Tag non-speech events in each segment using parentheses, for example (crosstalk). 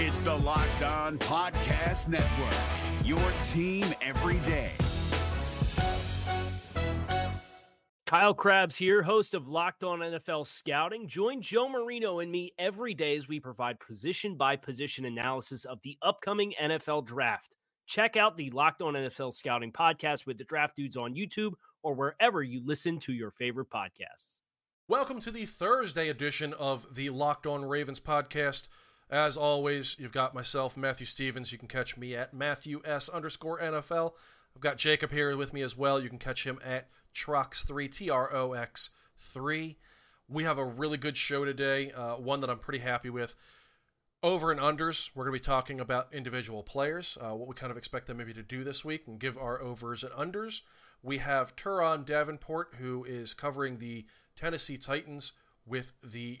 It's the Locked On Podcast Network, your team every day. Kyle Crabbs here, host of Locked On NFL Scouting. Join Joe Marino and me every day as we provide position by position analysis of the upcoming NFL draft. Check out the Locked On NFL Scouting podcast with the Draft Dudes on YouTube or wherever you listen to your favorite podcasts. Welcome to the Thursday edition of the Locked On Ravens podcast. As always, you've got myself, Matthew Stevens. You can catch me at Matthew S underscore NFL. I've got Jacob here with me as well. You can catch him at Trox3, T R O X 3. We have a really good show today, uh, one that I'm pretty happy with. Over and unders, we're going to be talking about individual players, uh, what we kind of expect them maybe to do this week, and give our overs and unders. We have Turron Davenport, who is covering the Tennessee Titans with the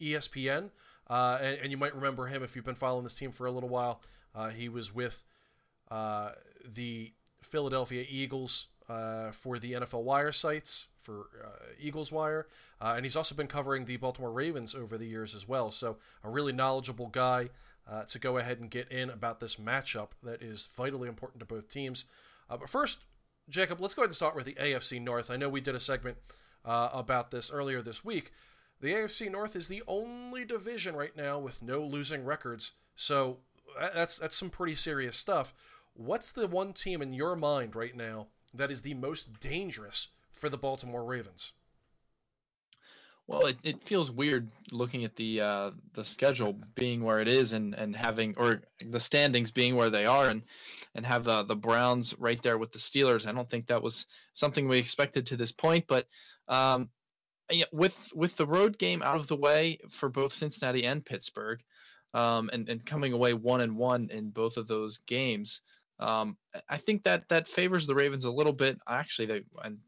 ESPN. Uh, and, and, you might remember him if you've been following this team for a little while. Uh, he was with uh, the Philadelphia Eagles uh, for the NFL Wire sites, for uh, Eagles Wire. Uh, and he's also been covering the Baltimore Ravens over the years as well. So, a really knowledgeable guy to go ahead and get in about this matchup that is vitally important to both teams. but first, Jacob, let's go ahead and start with the AFC North. I know we did a segment about this earlier this week. The AFC North is the only division right now with no losing records, so that's that's some pretty serious stuff. What's the one team in your mind right now that is the most dangerous for the Baltimore Ravens? Well, it, it feels weird looking at the uh, the schedule being where it is and, and having or the standings being where they are and and have the the Browns right there with the Steelers. I don't think that was something we expected to this point, but um, with with the road game out of the way for both Cincinnati and Pittsburgh, um, and and coming away one and one in both of those games, um, I think that that favors the Ravens a little bit. Actually, they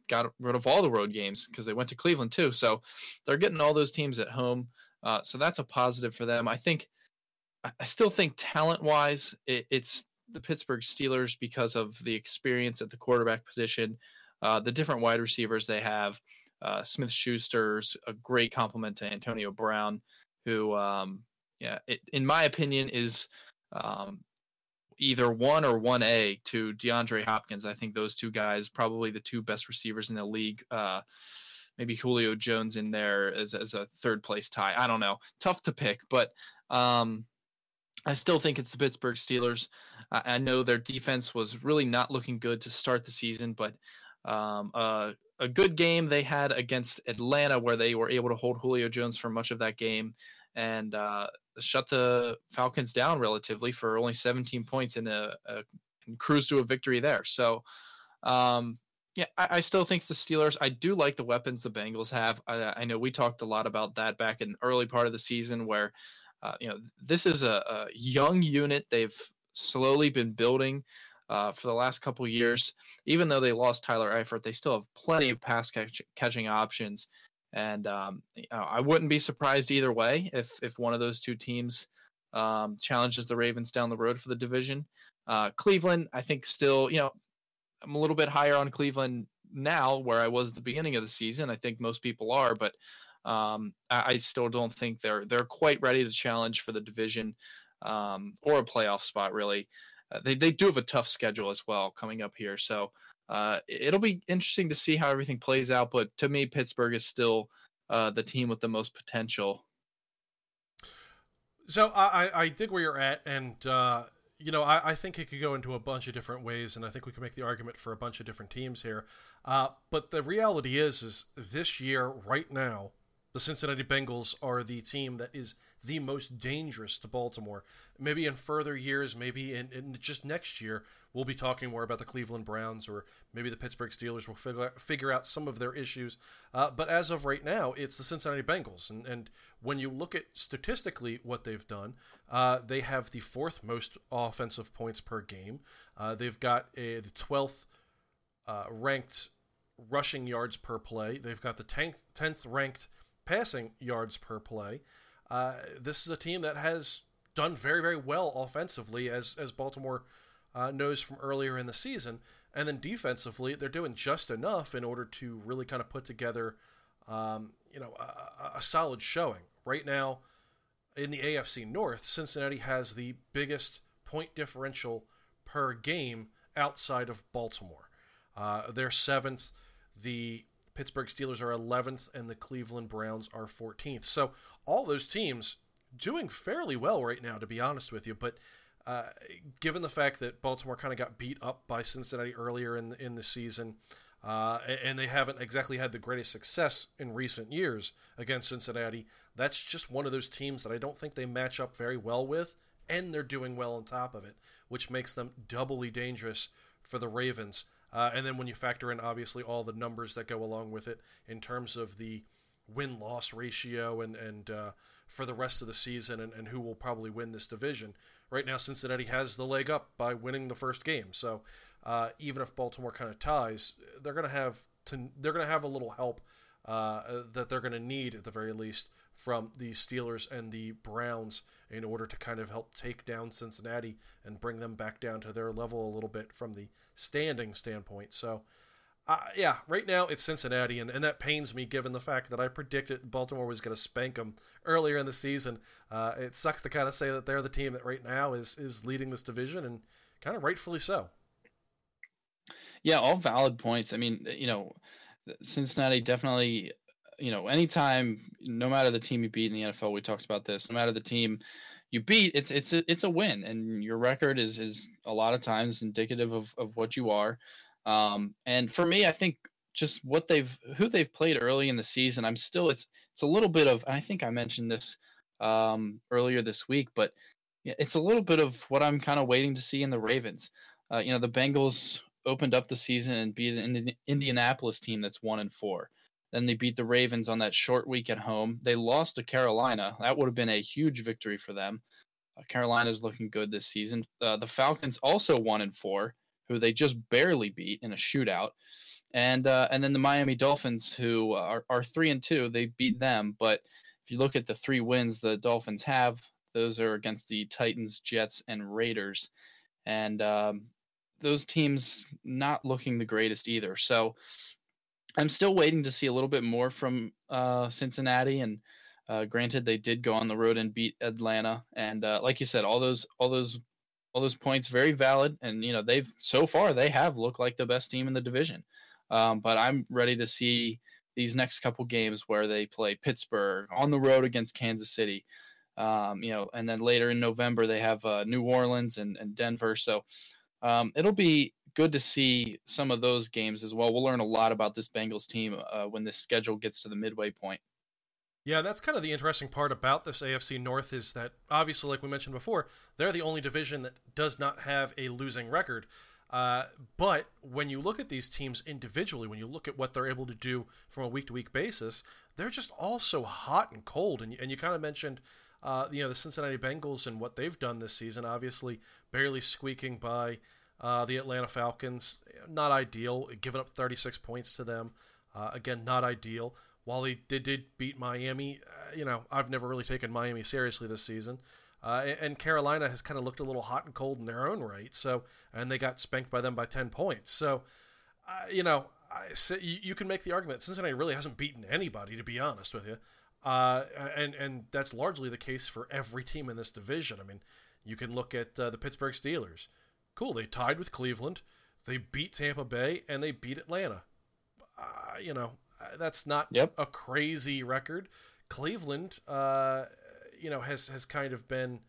got rid of all the road games because they went to Cleveland too, so they're getting all those teams at home. Uh, so that's a positive for them. I think. I still think talent wise, it, it's the Pittsburgh Steelers because of the experience at the quarterback position, uh, the different wide receivers they have. Uh, Smith Schuster's a great complement to Antonio Brown, who, um, yeah, it, in my opinion, is um, either one or one A to DeAndre Hopkins. I think those two guys probably the two best receivers in the league. Uh, maybe Julio Jones in there as as a third place tie. I don't know. Tough to pick, but um, I still think it's the Pittsburgh Steelers. I, I, know their defense was really not looking good to start the season, but um, uh, a good game they had against Atlanta where they were able to hold Julio Jones for much of that game and uh, shut the Falcons down relatively for only 17 points in a, a and cruise to a victory there. So, um, yeah, I, I, still think the Steelers. I do like the weapons the Bengals have. I, I, know we talked a lot about that back in early part of the season, where uh, you know this is a, a, young unit. They've slowly been building uh, for the last couple years. Even though they lost Tyler Eifert, they still have plenty of pass catch- catching options. And um, know, I wouldn't be surprised either way if if one of those two teams um, challenges the Ravens down the road for the division. Uh, Cleveland, I think, still, you know, I'm a little bit higher on Cleveland now where I was at the beginning of the season. I think most people are, but um, I, I, still don't think they're they're quite ready to challenge for the division um, or a playoff spot. Really, uh, they they do have a tough schedule as well coming up here, so uh, it'll be interesting to see how everything plays out. But to me, Pittsburgh is still uh, the team with the most potential. So I, I dig where you're at, and uh, you know I, I think it could go into a bunch of different ways, and I think we can make the argument for a bunch of different teams here. Uh, but the reality is, is this year right now, the Cincinnati Bengals are the team that is the most dangerous to Baltimore. Maybe in further years, maybe in, in, just next year, we'll be talking more about the Cleveland Browns or maybe the Pittsburgh Steelers will figure out, figure out some of their issues. Uh, but as of right now, it's the Cincinnati Bengals. And, and when you look at statistically what they've done, uh, they have the fourth most offensive points per game. Uh, they've got a, the 12th uh, ranked rushing yards per play. They've got the 10th, 10th ranked passing yards per play. Uh, this is a team that has done very, very well offensively, as as Baltimore uh, knows from earlier in the season. And then defensively, they're doing just enough in order to really kind of put together, um, you know, a, a, solid showing. Right now, in the AFC North, Cincinnati has the biggest point differential per game outside of Baltimore. Uh, they're seventh. The Pittsburgh Steelers are 11th, and the Cleveland Browns are 14th. So all those teams doing fairly well right now, to be honest with you. But uh, given the fact that Baltimore kind of got beat up by Cincinnati earlier in the, in the season, uh, and they haven't exactly had the greatest success in recent years against Cincinnati, that's just one of those teams that I don't think they match up very well with, and they're doing well on top of it, which makes them doubly dangerous for the Ravens. Uh, and then when you factor in, obviously, all the numbers that go along with it in terms of the win loss ratio and, and uh, for the rest of the season and, and who will probably win this division. Right now, Cincinnati has the leg up by winning the first game. So uh, even if Baltimore kind of ties, they're going to have to they're going to have a little help uh, that they're going to need at the very least from the Steelers and the Browns in order to kind of help take down Cincinnati and bring them back down to their level a little bit from the standing standpoint. So uh, yeah, right now it's Cincinnati, and, and that pains me given the fact that I predicted Baltimore was going to spank them earlier in the season. Uh, it sucks to kind of say that they're the team that right now is is leading this division, and kind of rightfully so. Yeah, all valid points. I mean, you know, Cincinnati definitely, you know, anytime, no matter the team you beat in the NFL, we talked about this. No matter the team you beat, it's it's a, it's a win, and your record is is a lot of times indicative of of what you are. Um, and for me, I think just what they've who they've played early in the season, I'm still it's it's a little bit of I think I mentioned this um, earlier this week, but it's a little bit of what I'm kind of waiting to see in the Ravens. Uh, you know, the Bengals opened up the season and beat an Indianapolis team that's one and four. Then they beat the Ravens on that short week at home. They lost to Carolina. That would have been a huge victory for them. Uh, Carolina's looking good this season. Uh, the Falcons also one and four who they just barely beat in a shootout, and uh, and then the Miami Dolphins, who are, are three and two, they beat them. But if you look at the three wins the Dolphins have, those are against the Titans, Jets, and Raiders, and um, those teams not looking the greatest either. So I'm still waiting to see a little bit more from uh, Cincinnati and. Uh, granted, they did go on the road and beat Atlanta, and uh, like you said, all those all those all those points very valid and you know they've so far they have looked like the best team in the division um, but i'm ready to see these next couple games where they play pittsburgh on the road against kansas city um, you know and then later in november they have uh, new orleans and, and denver so um, it'll be good to see some of those games as well we'll learn a lot about this bengals team uh, when this schedule gets to the midway point yeah, that's kind of the interesting part about this AFC North is that obviously, like we mentioned before, they're the only division that does not have a losing record. Uh, but when you look at these teams individually, when you look at what they're able to do from a week to week basis, they're just all so hot and cold. And, and you kind of mentioned, uh, you know, the Cincinnati Bengals and what they've done this season, obviously barely squeaking by uh, the Atlanta Falcons. Not ideal, giving up 36 points to them. Uh, again, not ideal while they did, beat Miami, uh, you know, I've never really taken Miami seriously this season. Uh, and Carolina has kind of looked a little hot and cold in their own right. So, and they got spanked by them by 10 points. So, uh, you know, I, so you, you, can make the argument Cincinnati really hasn't beaten anybody, to be honest with you. Uh, and, and that's largely the case for every team in this division. I mean, you can look at the Pittsburgh Steelers. Cool, they tied with Cleveland, they beat Tampa Bay, and they beat Atlanta. Uh, you know, uh, that's not yep. a crazy record. Cleveland, uh, you know, has has kind of been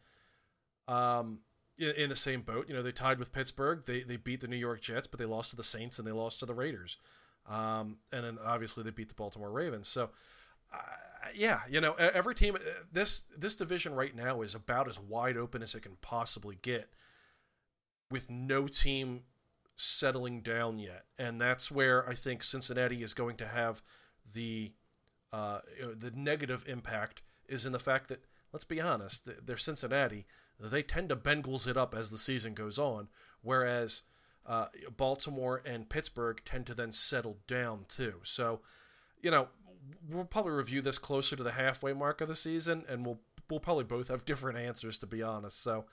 um, in, in, the same boat. You know, they tied with Pittsburgh. They they beat the New York Jets, but they lost to the Saints and they lost to the Raiders. Um, and then obviously they beat the Baltimore Ravens. So. Uh, yeah, you know, every team this this division right now is about as wide open as it can possibly get, with no team settling down yet, and that's where I think Cincinnati is going to have the uh, the negative impact is in the fact that let's be honest, they're Cincinnati. They tend to Bengals it up as the season goes on, whereas uh, Baltimore and Pittsburgh tend to then settle down too. So, you know, we'll probably review this closer to the halfway mark of the season, and we'll we'll probably both have different answers to be honest. So,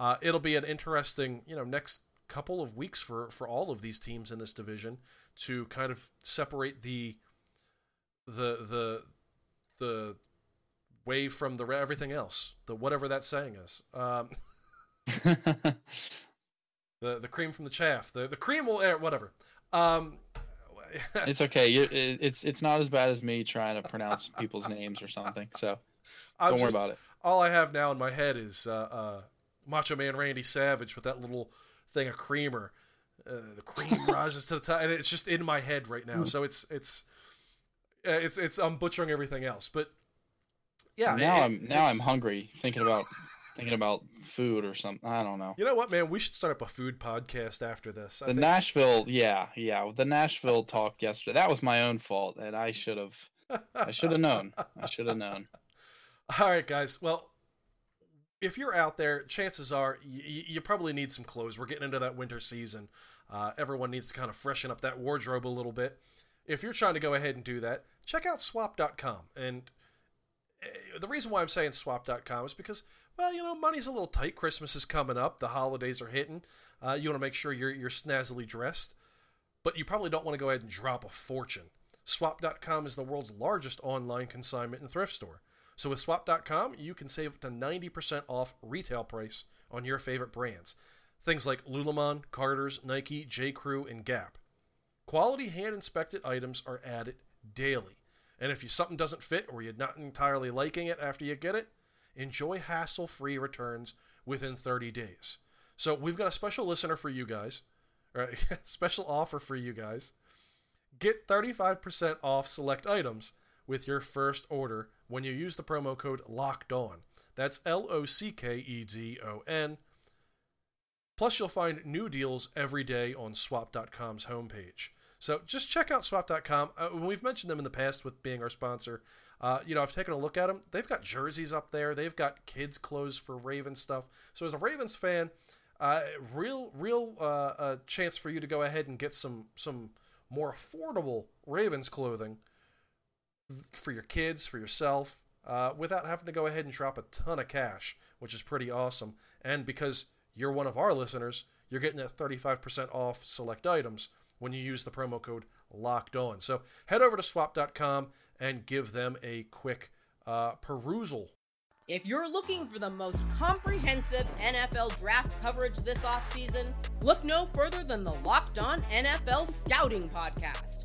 uh, it'll be an interesting, you know, next couple of weeks for for all of these teams in this division to kind of separate the the the the way from the everything else, the whatever that saying is. Um, (laughs) the the cream from the chaff, the the cream will air whatever. Um, (laughs) it's okay. You, it's it's not as bad as me trying to pronounce people's names or something. So don't just, worry about it. All I have now in my head is uh, uh, Macho Man Randy Savage with that little thing of creamer. Uh, the cream (laughs) rises to the top, and it's just in my head right now. So it's it's uh, it's it's I'm butchering everything else, but yeah. Now it, I'm now I'm hungry thinking about thinking about food or something. I don't know. You know what, man? We should start up a food podcast after this. I the think... Nashville, yeah, yeah, the Nashville talk yesterday. That was my own fault, and I should have, I should have known. I should have known. (laughs) All right, guys. Well, if you're out there, chances are you, you probably need some clothes. We're getting into that winter season. Uh, everyone needs to kind of freshen up that wardrobe a little bit. If you're trying to go ahead and do that, check out swap.com. And eh, the reason why I'm saying swap.com is because, well, you know, money's a little tight. Christmas is coming up, the holidays are hitting. Uh, you want to make sure you're, you're snazzily dressed, but you probably don't want to go ahead and drop a fortune. Swap.com is the world's largest online consignment and thrift store. So with swap.com, you can save up to 90% off retail price on your favorite brands. Things like Lululemon, Carter's, Nike, J. Crew, and Gap. Quality hand inspected items are added daily. And if you, something doesn't fit or you're not entirely liking it after you get it, enjoy hassle free returns within 30 days. So we've got a special listener for you guys, (laughs) right? special offer for you guys. Get 35% off select items with your first order when you use the promo code LOCKED ON. That's L O C K E D O N. Plus, you'll find new deals every day on swap.com's homepage. So just check out swap.com. Uh, we've mentioned them in the past with being our sponsor. Uh, you know, I've taken a look at them. They've got jerseys up there. They've got kids' clothes for Ravens stuff. So as a Ravens fan, uh, real, real uh, chance for you to go ahead and get some some more affordable Ravens clothing for your kids, for yourself, uh, without having to go ahead and drop a ton of cash, which is pretty awesome. And because you're one of our listeners, you're getting that 35% off select items when you use the promo code locked on. So head over to swap.com and give them a quick uh, perusal. If you're looking for the most comprehensive NFL draft coverage this offseason, look no further than the Locked On NFL Scouting Podcast.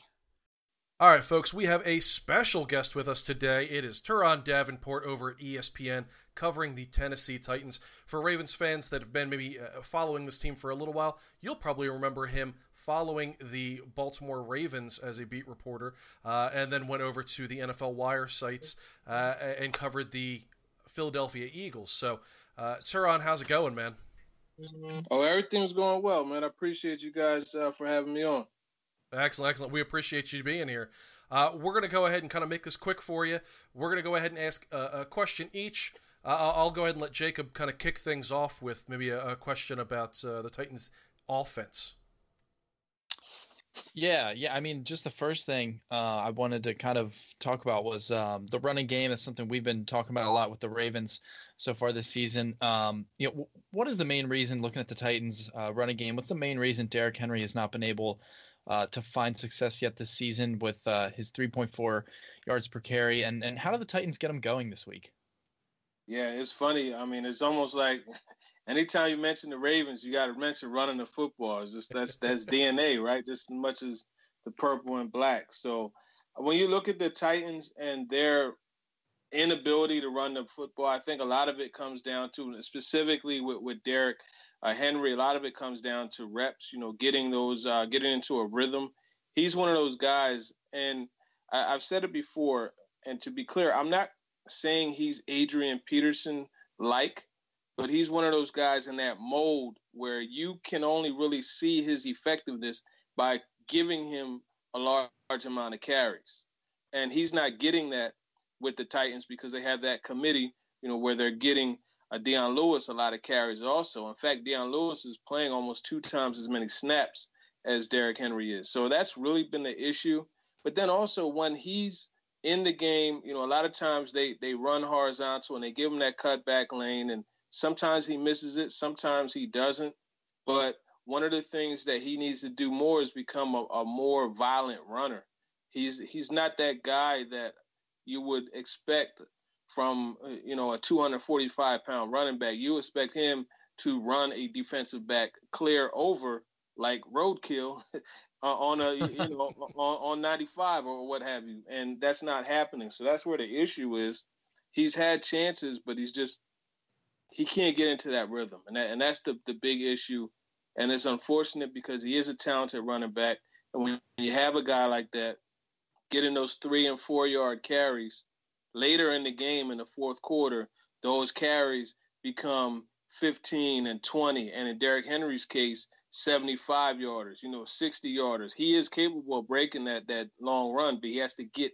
All right, folks, we have a special guest with us today. It is Turron Davenport over at ESPN covering the Tennessee Titans. For Ravens fans that have been maybe uh, following this team for a little while, you'll probably remember him following the Baltimore Ravens as a beat reporter, uh, and then went over to the NFL Wire sites uh, and covered the Philadelphia Eagles. So, uh, Turron, how's it going, man? Oh, everything's going well, man. I appreciate you guys uh, for having me on. Excellent, excellent. We appreciate you being here. Uh, we're going to go ahead and kind of make this quick for you. We're going to go ahead and ask a, a question each. Uh, I'll go ahead and let Jacob kind of kick things off with maybe a, a question about uh, the Titans' offense. Yeah, yeah. I mean, just the first thing uh, I wanted to kind of talk about was um, the running game. Is something we've been talking about a lot with the Ravens so far this season. Um, you know, what is the main reason looking at the Titans' uh, running game? What's the main reason Derrick Henry has not been able uh, to find success yet this season with uh, his 3.4 yards per carry. And and how do the Titans get him going this week? Yeah, it's funny. I mean, it's almost like (laughs) anytime you mention the Ravens, you got to mention running the football. It's just that's that's (laughs) DNA, right? Just as much as the purple and black. So when you look at the Titans and their inability to run the football, I think a lot of it comes down to specifically with, with Derrick uh, Henry, a lot of it comes down to reps. You know, getting those, uh, getting into a rhythm. He's one of those guys, and I, I've said it before. And to be clear, I'm not saying he's Adrian Peterson like, but he's one of those guys in that mold where you can only really see his effectiveness by giving him a large amount of carries. And he's not getting that with the Titans because they have that committee you know, where they're getting uh, Dion Lewis a lot of carries also. In fact, Dion Lewis is playing almost two times as many snaps as Derrick Henry is. So that's really been the issue. But then also when he's in the game, you know, a lot of times they they run horizontal and they give him that cutback lane, and sometimes he misses it, sometimes he doesn't. But one of the things that he needs to do more is become a, a more violent runner. He's he's not that guy that you would expect from uh, you know a 245 pound running back. You expect him to run a defensive back clear over like roadkill (laughs) uh, on a you know (laughs) on, on 95 or what have you, and that's not happening. So that's where the issue is. He's had chances, but he's just he can't get into that rhythm, and that, and that's the the big issue. And it's unfortunate because he is a talented running back, and when you have a guy like that getting those three and four yard carries later in the game in the fourth quarter, those carries become 15 and 20. And in Derrick Henry's case, 75 yarders, you know, 60 yarders. He is capable of breaking that that long run, but he has to get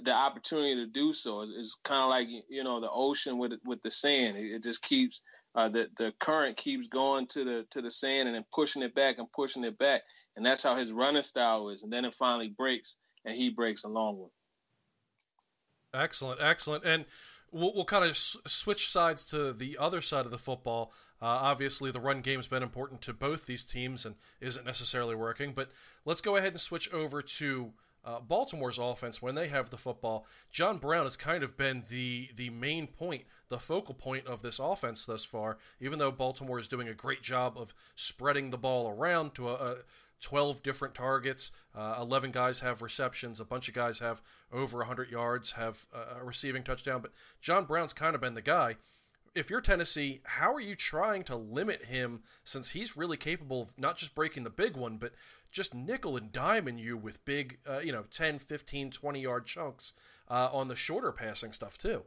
the opportunity to do so. It's, it's kind of like you know the ocean with with the sand. It, it just keeps uh, the the current keeps going to the to the sand and then pushing it back and pushing it back, and that's how his running style is. And then it finally breaks, and he breaks a long one. Excellent, excellent, and we'll, we'll kind of s- switch sides to the other side of the football. Uh, obviously, the run game's been important to both these teams and isn't necessarily working. But let's go ahead and switch over to uh, Baltimore's offense when they have the football. John Brown has kind of been the the main point, the focal point of this offense thus far. Even though Baltimore is doing a great job of spreading the ball around to a, a 12 different targets. Uh, 11 guys have receptions. A bunch of guys have over 100 yards, have a receiving touchdown. But John Brown's kind of been the guy. If you're Tennessee, how are you trying to limit him since he's really capable of not just breaking the big one, but just nickel and diming you with big, uh, you know, 10, 15, 20 yard chunks uh, on the shorter passing stuff, too?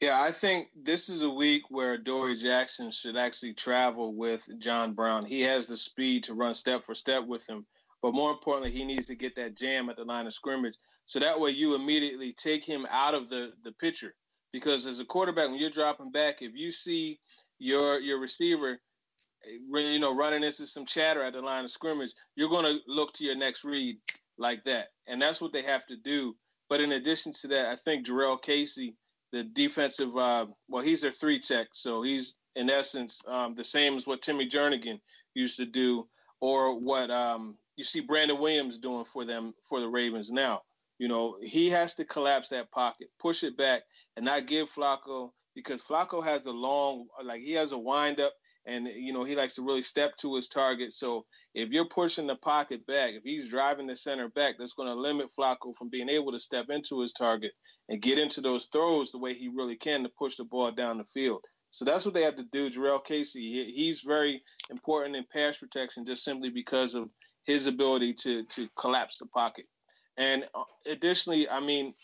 Yeah, I think this is a week where Adoree' Jackson should actually travel with John Brown. He has the speed to run step for step with him, but more importantly, he needs to get that jam at the line of scrimmage. So that way you immediately take him out of the, the picture. Because as a quarterback, when you're dropping back, if you see your your receiver eh, you know running into some chatter at the line of scrimmage, you're going to look to your next read like that. And that's what they have to do. But in addition to that, I think Jurrell Casey – the defensive. Uh, well, he's their three tech, so he's in essence um, the same as what Timmy Jernigan used to do, or what um, you see Brandon Williams doing for them for the Ravens now. You know, he has to collapse that pocket, push it back, and not give Flacco because Flacco has the long, like he has a wind up and you know he likes to really step to his target. So if you're pushing the pocket back, if he's driving the center back, that's going to limit Flacco from being able to step into his target and get into those throws the way he really can to push the ball down the field. So that's what they have to do. Jurrell Casey, he's very important in pass protection just simply because of his ability to to collapse the pocket. And uh, additionally, I mean,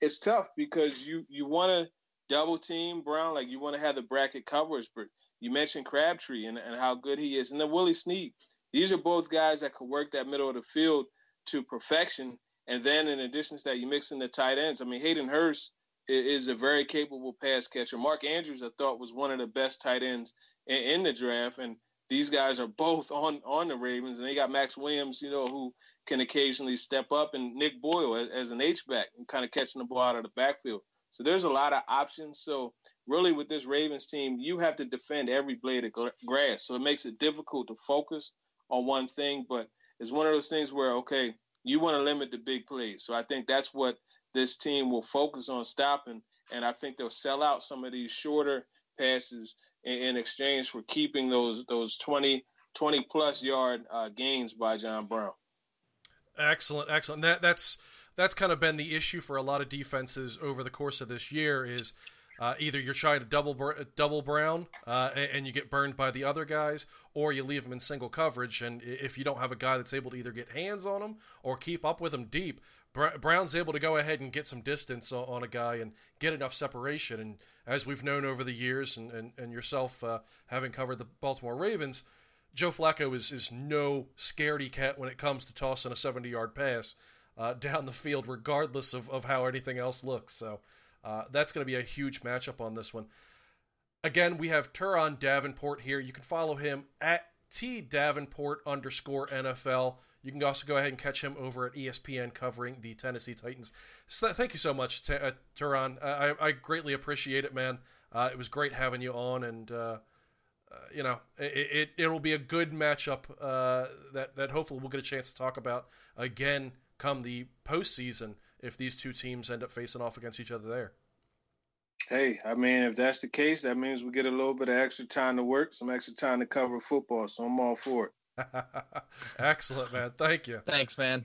it's tough because you you want to double team Brown, like you want to have the bracket coverage, but you mentioned Crabtree and, and how good he is, and then Willie Snead. These are both guys that could work that middle of the field to perfection. And then in addition to that, you mix in the tight ends. I mean, Hayden Hurst is a very capable pass catcher. Mark Andrews, I thought, was one of the best tight ends in, in the draft. And these guys are both on on the Ravens, and they got Maxx Williams, you know, who can occasionally step up, and Nick Boyle as, as an H back and kind of catching the ball out of the backfield. So there's a lot of options. So really, with this Ravens team, you have to defend every blade of grass. So it makes it difficult to focus on one thing. But it's one of those things where okay, you want to limit the big plays. So I think that's what this team will focus on stopping. And I think they'll sell out some of these shorter passes in, in exchange for keeping those those 20, 20 plus yard uh, gains by John Brown. Excellent, excellent. That that's that's kind of been the issue for a lot of defenses over the course of this year is uh, either you're trying to double double Brown uh, and you get burned by the other guys, or you leave them in single coverage. And if you don't have a guy that's able to either get hands on them or keep up with them deep, Brown's able to go ahead and get some distance on a guy and get enough separation. And as we've known over the years, and, and, and yourself uh, having covered the Baltimore Ravens, Joe Flacco is, is no scaredy cat when it comes to tossing a 70 yard pass uh, down the field, regardless of, of how anything else looks. So Uh, that's going to be a huge matchup on this one. Again, we have Turron Davenport here. You can follow him at T Davenport underscore NFL. You can also go ahead and catch him over at ESPN covering the Tennessee Titans. So thank you so much, T- uh, Turron. I, I greatly appreciate it, man. Uh, it was great having you on, and uh, uh, you know it, it will be a good matchup uh, that that hopefully we'll get a chance to talk about again come the postseason if these two teams end up facing off against each other there. Hey, I mean, if that's the case, that means we get a little bit of extra time to work, some extra time to cover football. So I'm all for it. (laughs) Excellent, man. Thank you. Thanks, man.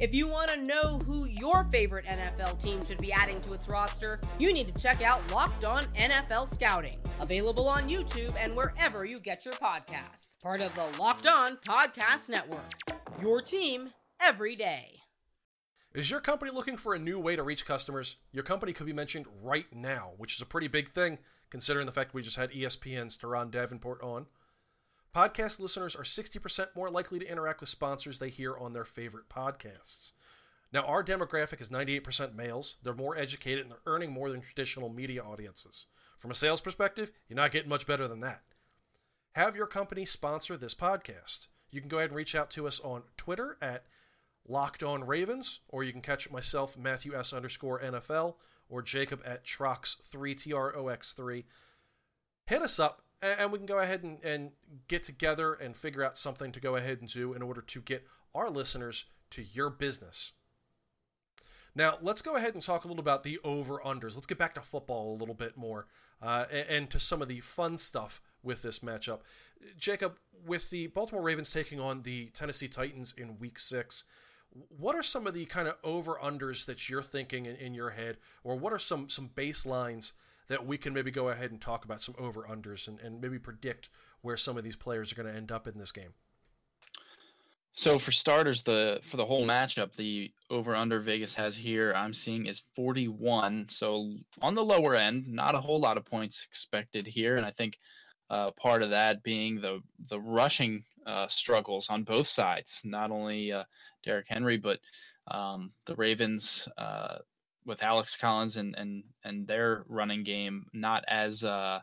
If you want to know who your favorite NFL team should be adding to its roster, you need to check out Locked On NFL Scouting, available on YouTube and wherever you get your podcasts. Part of the Locked On Podcast Network. Your team every day. Is your company looking for a new way to reach customers? Your company could be mentioned right now, which is a pretty big thing considering the fact we just had ESPN's Turron Davenport on. Podcast listeners are 60% more likely to interact with sponsors they hear on their favorite podcasts. Now, our demographic is 98% males. They're more educated and they're earning more than traditional media audiences. From a sales perspective, you're not getting much better than that. Have your company sponsor this podcast. You can go ahead and reach out to us on Twitter at Locked On Ravens, or you can catch myself, Matthew S underscore NFL, or Jacob at Trox3, T R O X 3. Hit us up and we can go ahead and, and get together and figure out something to go ahead and do in order to get our listeners to your business. Now, let's go ahead and talk a little about the over unders. Let's get back to football a little bit more uh, and, and, to some of the fun stuff with this matchup. Jacob, with the Baltimore Ravens taking on the Tennessee Titans in week six, what are some of the kind of over unders that you're thinking in, in your head, or what are some, some baselines that we can maybe go ahead and talk about some over unders and, and maybe predict where some of these players are going to end up in this game. So for starters, the for the whole matchup, the over under Vegas has here I'm seeing is 41. So on the lower end, not a whole lot of points expected here, and I think uh, part of that being the the rushing uh, struggles on both sides, not only uh, Derrick Henry but um, the Ravens uh, with Alex Collins and and and their running game not as uh,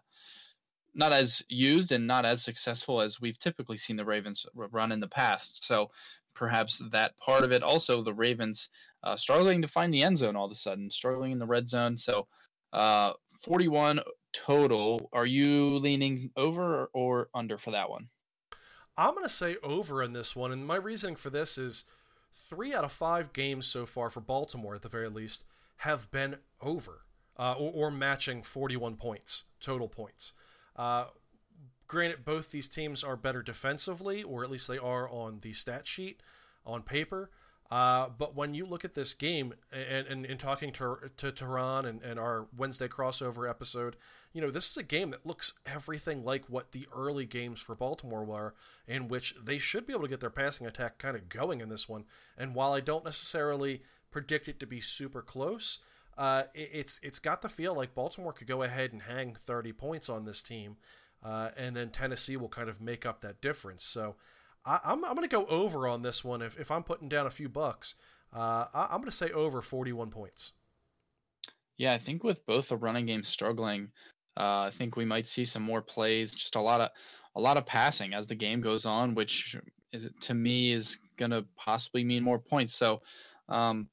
not as used and not as successful as we've typically seen the Ravens run in the past. So perhaps that part of it. Also, the Ravens uh, struggling to find the end zone all of a sudden, struggling in the red zone. So uh, 41 total. Are you leaning over or under for that one? I'm going to say over in this one, and my reasoning for this is three out of five games so far for Baltimore, at the very least, have been over uh, or, or, matching 41 points, total points. Uh, granted, both these teams are better defensively, or at least they are on the stat sheet on paper. Uh, but when you look at this game and, and, and talking to, to Turron and, and our Wednesday crossover episode, you know, this is a game that looks everything like what the early games for Baltimore were, in which they should be able to get their passing attack kind of going in this one. And while I don't necessarily predict it to be super close. Uh, it, it's it's got the feel like Baltimore could go ahead and hang 30 points on this team, uh, and then Tennessee will kind of make up that difference. So I, am I'm, I'm going to go over on this one. If, if I'm putting down a few bucks, uh, I, I'm going to say over 41 points. Yeah, I think with both the running game struggling, uh, I think we might see some more plays, just a lot of a lot of passing as the game goes on, which to me is going to possibly mean more points. So um,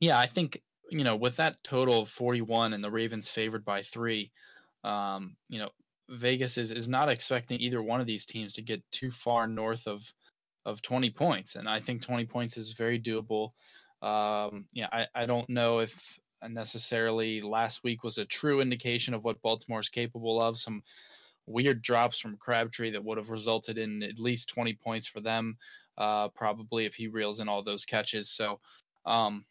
yeah, I think you know with that total of 41 and the Ravens favored by three, um, you know Vegas is is not expecting either one of these teams to get too far north of of 20 points, and I think 20 points is very doable. Um, yeah, I, I don't know if necessarily last week was a true indication of what Baltimore is capable of. Some weird drops from Crabtree that would have resulted in at least 20 points for them, uh, probably if he reels in all those catches. So um,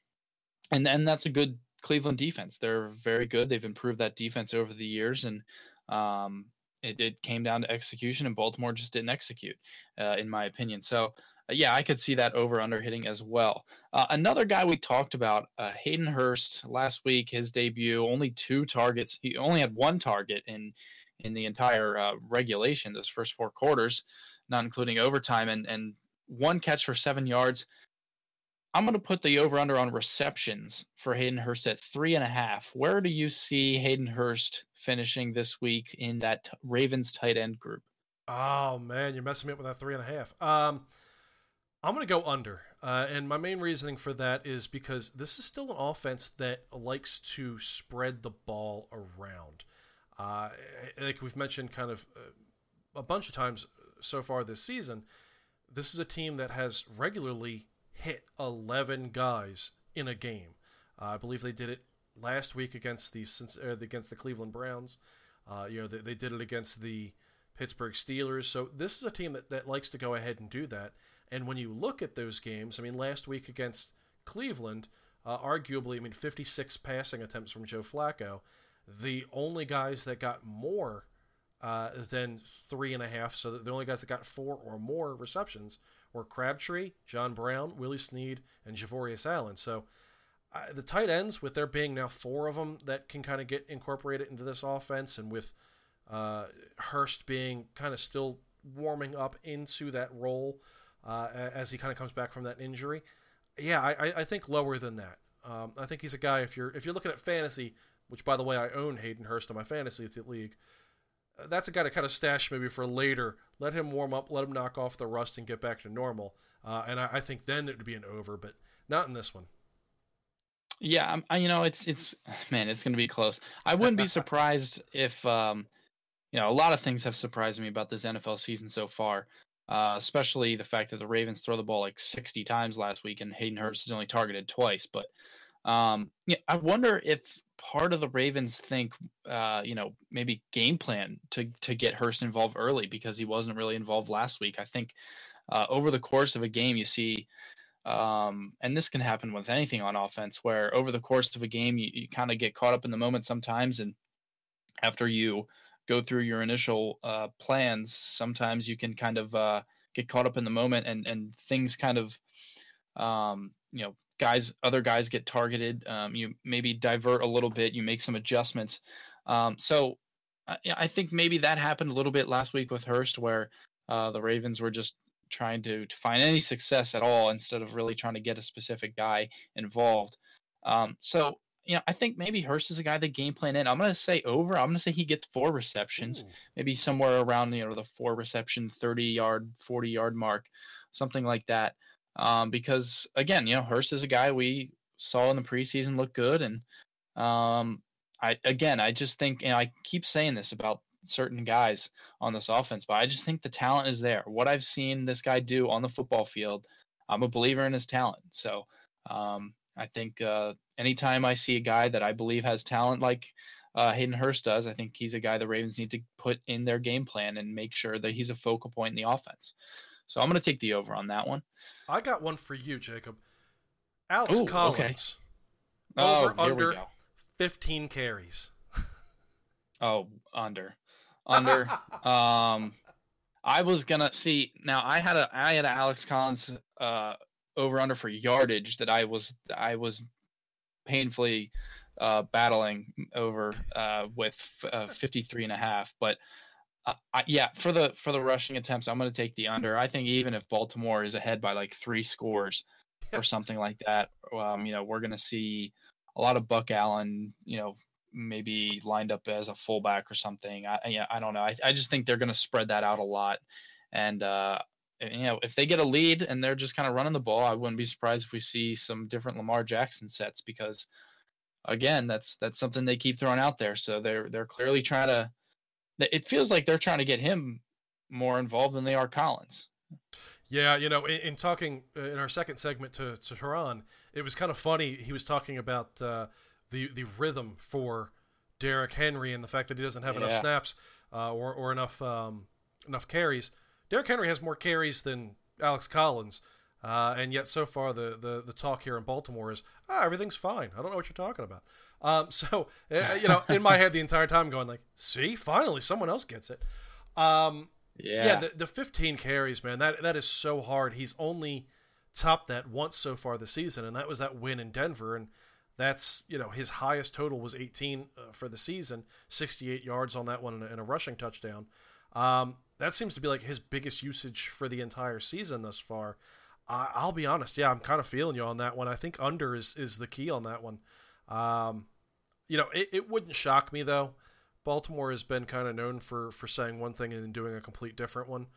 and and that's a good Cleveland defense. They're very good. They've improved that defense over the years, and um, it, it came down to execution, and Baltimore just didn't execute, uh, in my opinion. So uh, yeah, I could see that over under hitting as well. Uh, another guy we talked about, uh, Hayden Hurst, last week, his debut, only two targets. He only had one target in in the entire uh, regulation, those first four quarters, not including overtime, and and one catch for seven yards. I'm going to put the over under on receptions for Hayden Hurst at three and a half. Where do you see Hayden Hurst finishing this week in that Ravens tight end group? Oh man, you're messing me up with that three and a half. Um, I'm going to go under. Uh, and my main reasoning for that is because this is still an offense that likes to spread the ball around. Uh, like we've mentioned kind of uh, a bunch of times so far this season, this is a team that has regularly hit 11 guys in a game. Uh, I believe they did it last week against the uh, against the Cleveland Browns. Uh, you know, they, they did it against the Pittsburgh Steelers. So this is a team that, that likes to go ahead and do that. And when you look at those games, I mean, last week against Cleveland, uh, arguably, I mean, 56 passing attempts from Joe Flacco. The only guys that got more uh, than three and a half, so the only guys that got four or more receptions were Crabtree, John Brown, Willie Snead, and Javorius Allen. So the tight ends, with there being now four of them that can kind of get incorporated into this offense, and with uh, Hurst being kind of still warming up into that role uh, as he kind of comes back from that injury. Yeah, I, I think lower than that. Um, I think he's a guy if you're if you're looking at fantasy, which by the way I own Hayden Hurst in my fantasy league. That's a guy to kind of stash maybe for later. Let him warm up, let him knock off the rust and get back to normal. Uh, and I, I, think then it would be an over, but not in this one. Yeah, I, you know, it's it's man, it's going to be close. I wouldn't be (laughs) surprised if um, you know, a lot of things have surprised me about this NFL season so far uh, especially the fact that the Ravens throw the ball like 60 times last week and Hayden Hurst is only targeted twice. But um, yeah, I wonder if part of the Ravens think, uh, you know, maybe game plan to to get Hurst involved early because he wasn't really involved last week. I think uh, over the course of a game, you see. Um, and this can happen with anything on offense, where over the course of a game, you, you kind of get caught up in the moment sometimes, and after you go through your initial uh, plans, sometimes you can kind of uh, get caught up in the moment and and things kind of um, you know guys other guys get targeted. Um, you maybe divert a little bit. You make some adjustments. Um, so I, I, think maybe that happened a little bit last week with Hurst, where uh, the Ravens were just trying to, to find any success at all instead of really trying to get a specific guy involved. Um, so you know, I think maybe Hurst is a guy that game plan in. I'm going to say over. I'm going to say he gets four receptions, Ooh. maybe somewhere around you know the four reception, 30 yard, 40 yard mark, something like that. Um, because again, you know, Hurst is a guy we saw in the preseason look good, and um, I again, I just think, and I keep saying this about certain guys on this offense, but I just think the talent is there. What I've seen this guy do on the football field, I'm a believer in his talent. So um, I think uh, anytime I see a guy that I believe has talent like uh, Hayden Hurst does, I think he's a guy the Ravens need to put in their game plan and make sure that he's a focal point in the offense. So I'm going to take the over on that one. I got one for you, Jacob. Alex Ooh, Collins. Okay. Over oh, under 15 carries. oh, under. Under. (laughs) um I was gonna see now I had a I had a Alex Collins uh over under for yardage that I was I was painfully uh, battling over uh, with uh, 53 and a half. But uh, I, yeah, for the for the rushing attempts, I'm going to take the under. I think even if Baltimore is ahead by like three scores or something like that, um, you know, we're going to see a lot of Buck Allen, you know, maybe lined up as a fullback or something. I, yeah, I don't know. I, I just think they're going to spread that out a lot. And uh, you know, if they get a lead and they're just kind of running the ball, I wouldn't be surprised if we see some different Lamar Jackson sets because again, that's that's something they keep throwing out there. So they're they're clearly trying to it feels like they're trying to get him more involved than they are Collins. Yeah, you know, in, in talking uh, in our second segment to to Turron, it was kind of funny. He was talking about uh, the the rhythm for Derrick Henry and the fact that he doesn't have yeah. enough snaps uh, or or enough um, enough carries Derrick Henry has more carries than Alex Collins. Uh, and yet, so far, the, the, the talk here in Baltimore is, ah, everything's fine. I don't know what you're talking about. Um, (laughs) so, uh, you know, in my head the entire time going like, see, finally, someone else gets it. Um, Yeah. yeah, the, the 15 carries, man, that that is so hard. He's only topped that once so far this season, and that was that win in Denver. And that's, you know, his highest total was 18 uh, for the season, 68 yards on that one and a, and a rushing touchdown. Um, that seems to be like his biggest usage for the entire season thus far. I, I'll be honest, yeah, I'm kind of feeling you on that one. I think under is, is the key on that one. Um, you know, it, it wouldn't shock me though. Baltimore has been kind of known for for saying one thing and then doing a complete different one,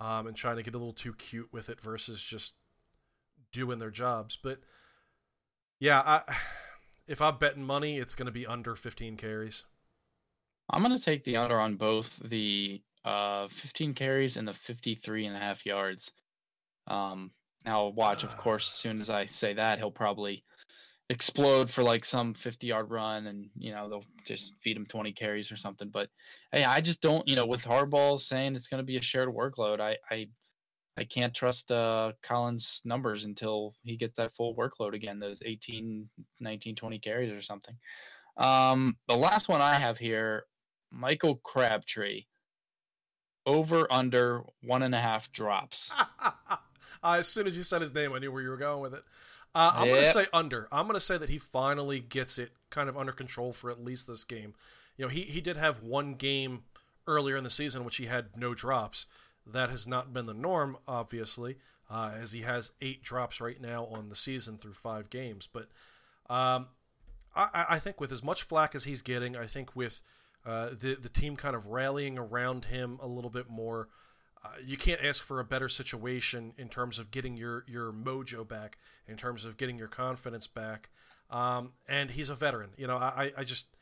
um, and trying to get a little too cute with it versus just doing their jobs. But yeah, I, if I'm betting money, it's going to be under 15 carries. I'm going to take the under on both the uh, 15 carries and the 53 and a half yards. Um, now watch, of course, as soon as I say that, he'll probably explode for like some 50 yard run and you know they'll just feed him 20 carries or something. But hey i just don't you know with Harbaugh saying it's going to be a shared workload i i i can't trust uh collins numbers until he gets that full workload again those 18 19 20 carries or something. Um the last one i have here michael crabtree over under one and a half drops. (laughs) Uh, as soon as you said his name, I knew where you were going with it. Uh, I'm going to say under. I'm going to say that he finally gets it kind of under control for at least this game. You know, he, he did have one game earlier in the season which he had no drops. That has not been the norm, obviously, uh, as he has eight drops right now on the season through five games. But um, I, I- I think with as much flack as he's getting, I think with uh, the the team kind of rallying around him a little bit more, uh, you can't ask for a better situation in terms of getting your your mojo back, in terms of getting your confidence back. Um, and he's a veteran. You know, I, I just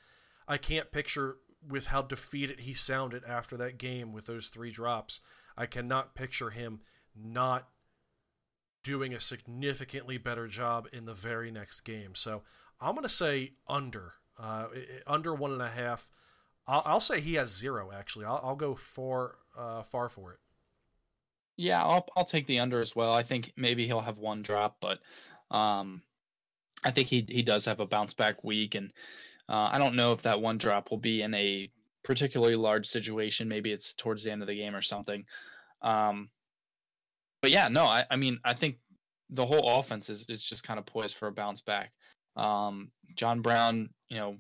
I can't picture with how defeated he sounded after that game with those three drops. I cannot picture him not doing a significantly better job in the very next game. So I'm going to say under, uh, under one and a half. I'll, I'll say he has zero. Actually, I'll, I'll go far, uh, far for it. Yeah, I'll I'll take the under as well. I think maybe he'll have one drop, but um, I think he he does have a bounce back week, and uh, I don't know if that one drop will be in a particularly large situation. Maybe it's towards the end of the game or something. Um, but yeah, no, I, I mean I think the whole offense is is just kind of poised for a bounce back. Um, John Brown, you know,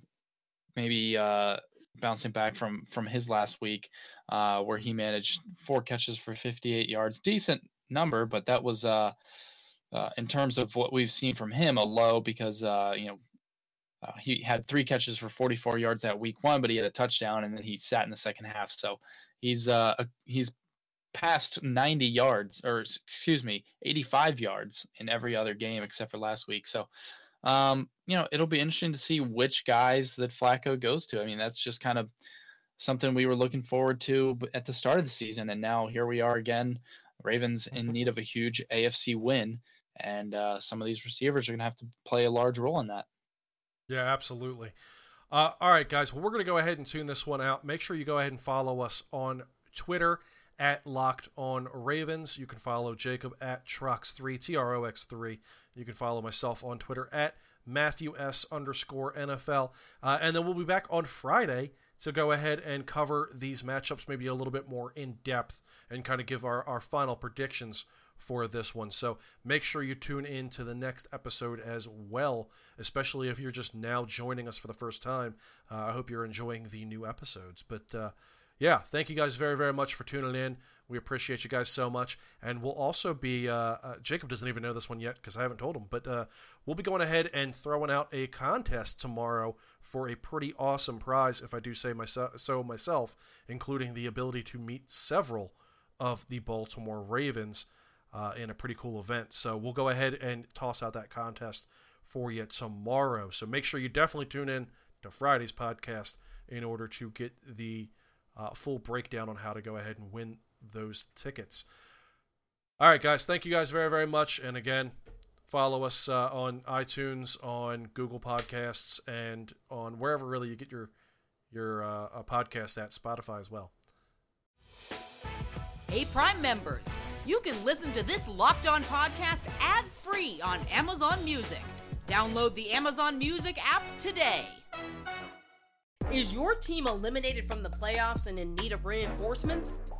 maybe uh, bouncing back from from his last week uh, where he managed four catches for 58 yards. Decent number, but that was uh, uh, in terms of what we've seen from him a low because uh, you know uh, he had three catches for 44 yards at week one, but he had a touchdown and then he sat in the second half. So he's uh, a- he's past 90 yards or excuse me 85 yards in every other game except for last week. So um, you know it'll be interesting to see which guys that Flacco goes to. I mean that's just kind of something we were looking forward to at the start of the season, and now here we are again. Ravens in need of a huge AFC win, and uh, some of these receivers are going to have to play a large role in that. Yeah, absolutely. Uh, all right, guys. Well, we're going to go ahead and tune this one out. Make sure you go ahead and follow us on Twitter at Locked On Ravens. You can follow Jacob at Trox3, T R O X 3. You can follow myself on Twitter at Matthew S underscore NFL. Uh, and then we'll be back on Friday to go ahead and cover these matchups maybe a little bit more in depth and kind of give our, our final predictions for this one. So make sure you tune in to the next episode as well, especially if you're just now joining us for the first time. Uh, I hope you're enjoying the new episodes. But uh, yeah, thank you guys very, very much for tuning in. We appreciate you guys so much. And we'll also be, uh, uh, Jacob doesn't even know this one yet because I haven't told him, but uh, we'll be going ahead and throwing out a contest tomorrow for a pretty awesome prize, if I do say myself, so myself, including the ability to meet several of the Baltimore Ravens uh, in a pretty cool event. So we'll go ahead and toss out that contest for you tomorrow. So make sure you definitely tune in to Friday's podcast in order to get the uh, full breakdown on how to go ahead and win those tickets. All right, guys. Thank you guys very, very much. And again, follow us uh, on iTunes, on Google Podcasts, and on wherever really you get your your uh, podcast at Spotify as well. Hey, Prime members, you can listen to this Locked On podcast ad free on Amazon Music. Download the Amazon Music app today. Is your team eliminated from the playoffs and in need of reinforcements?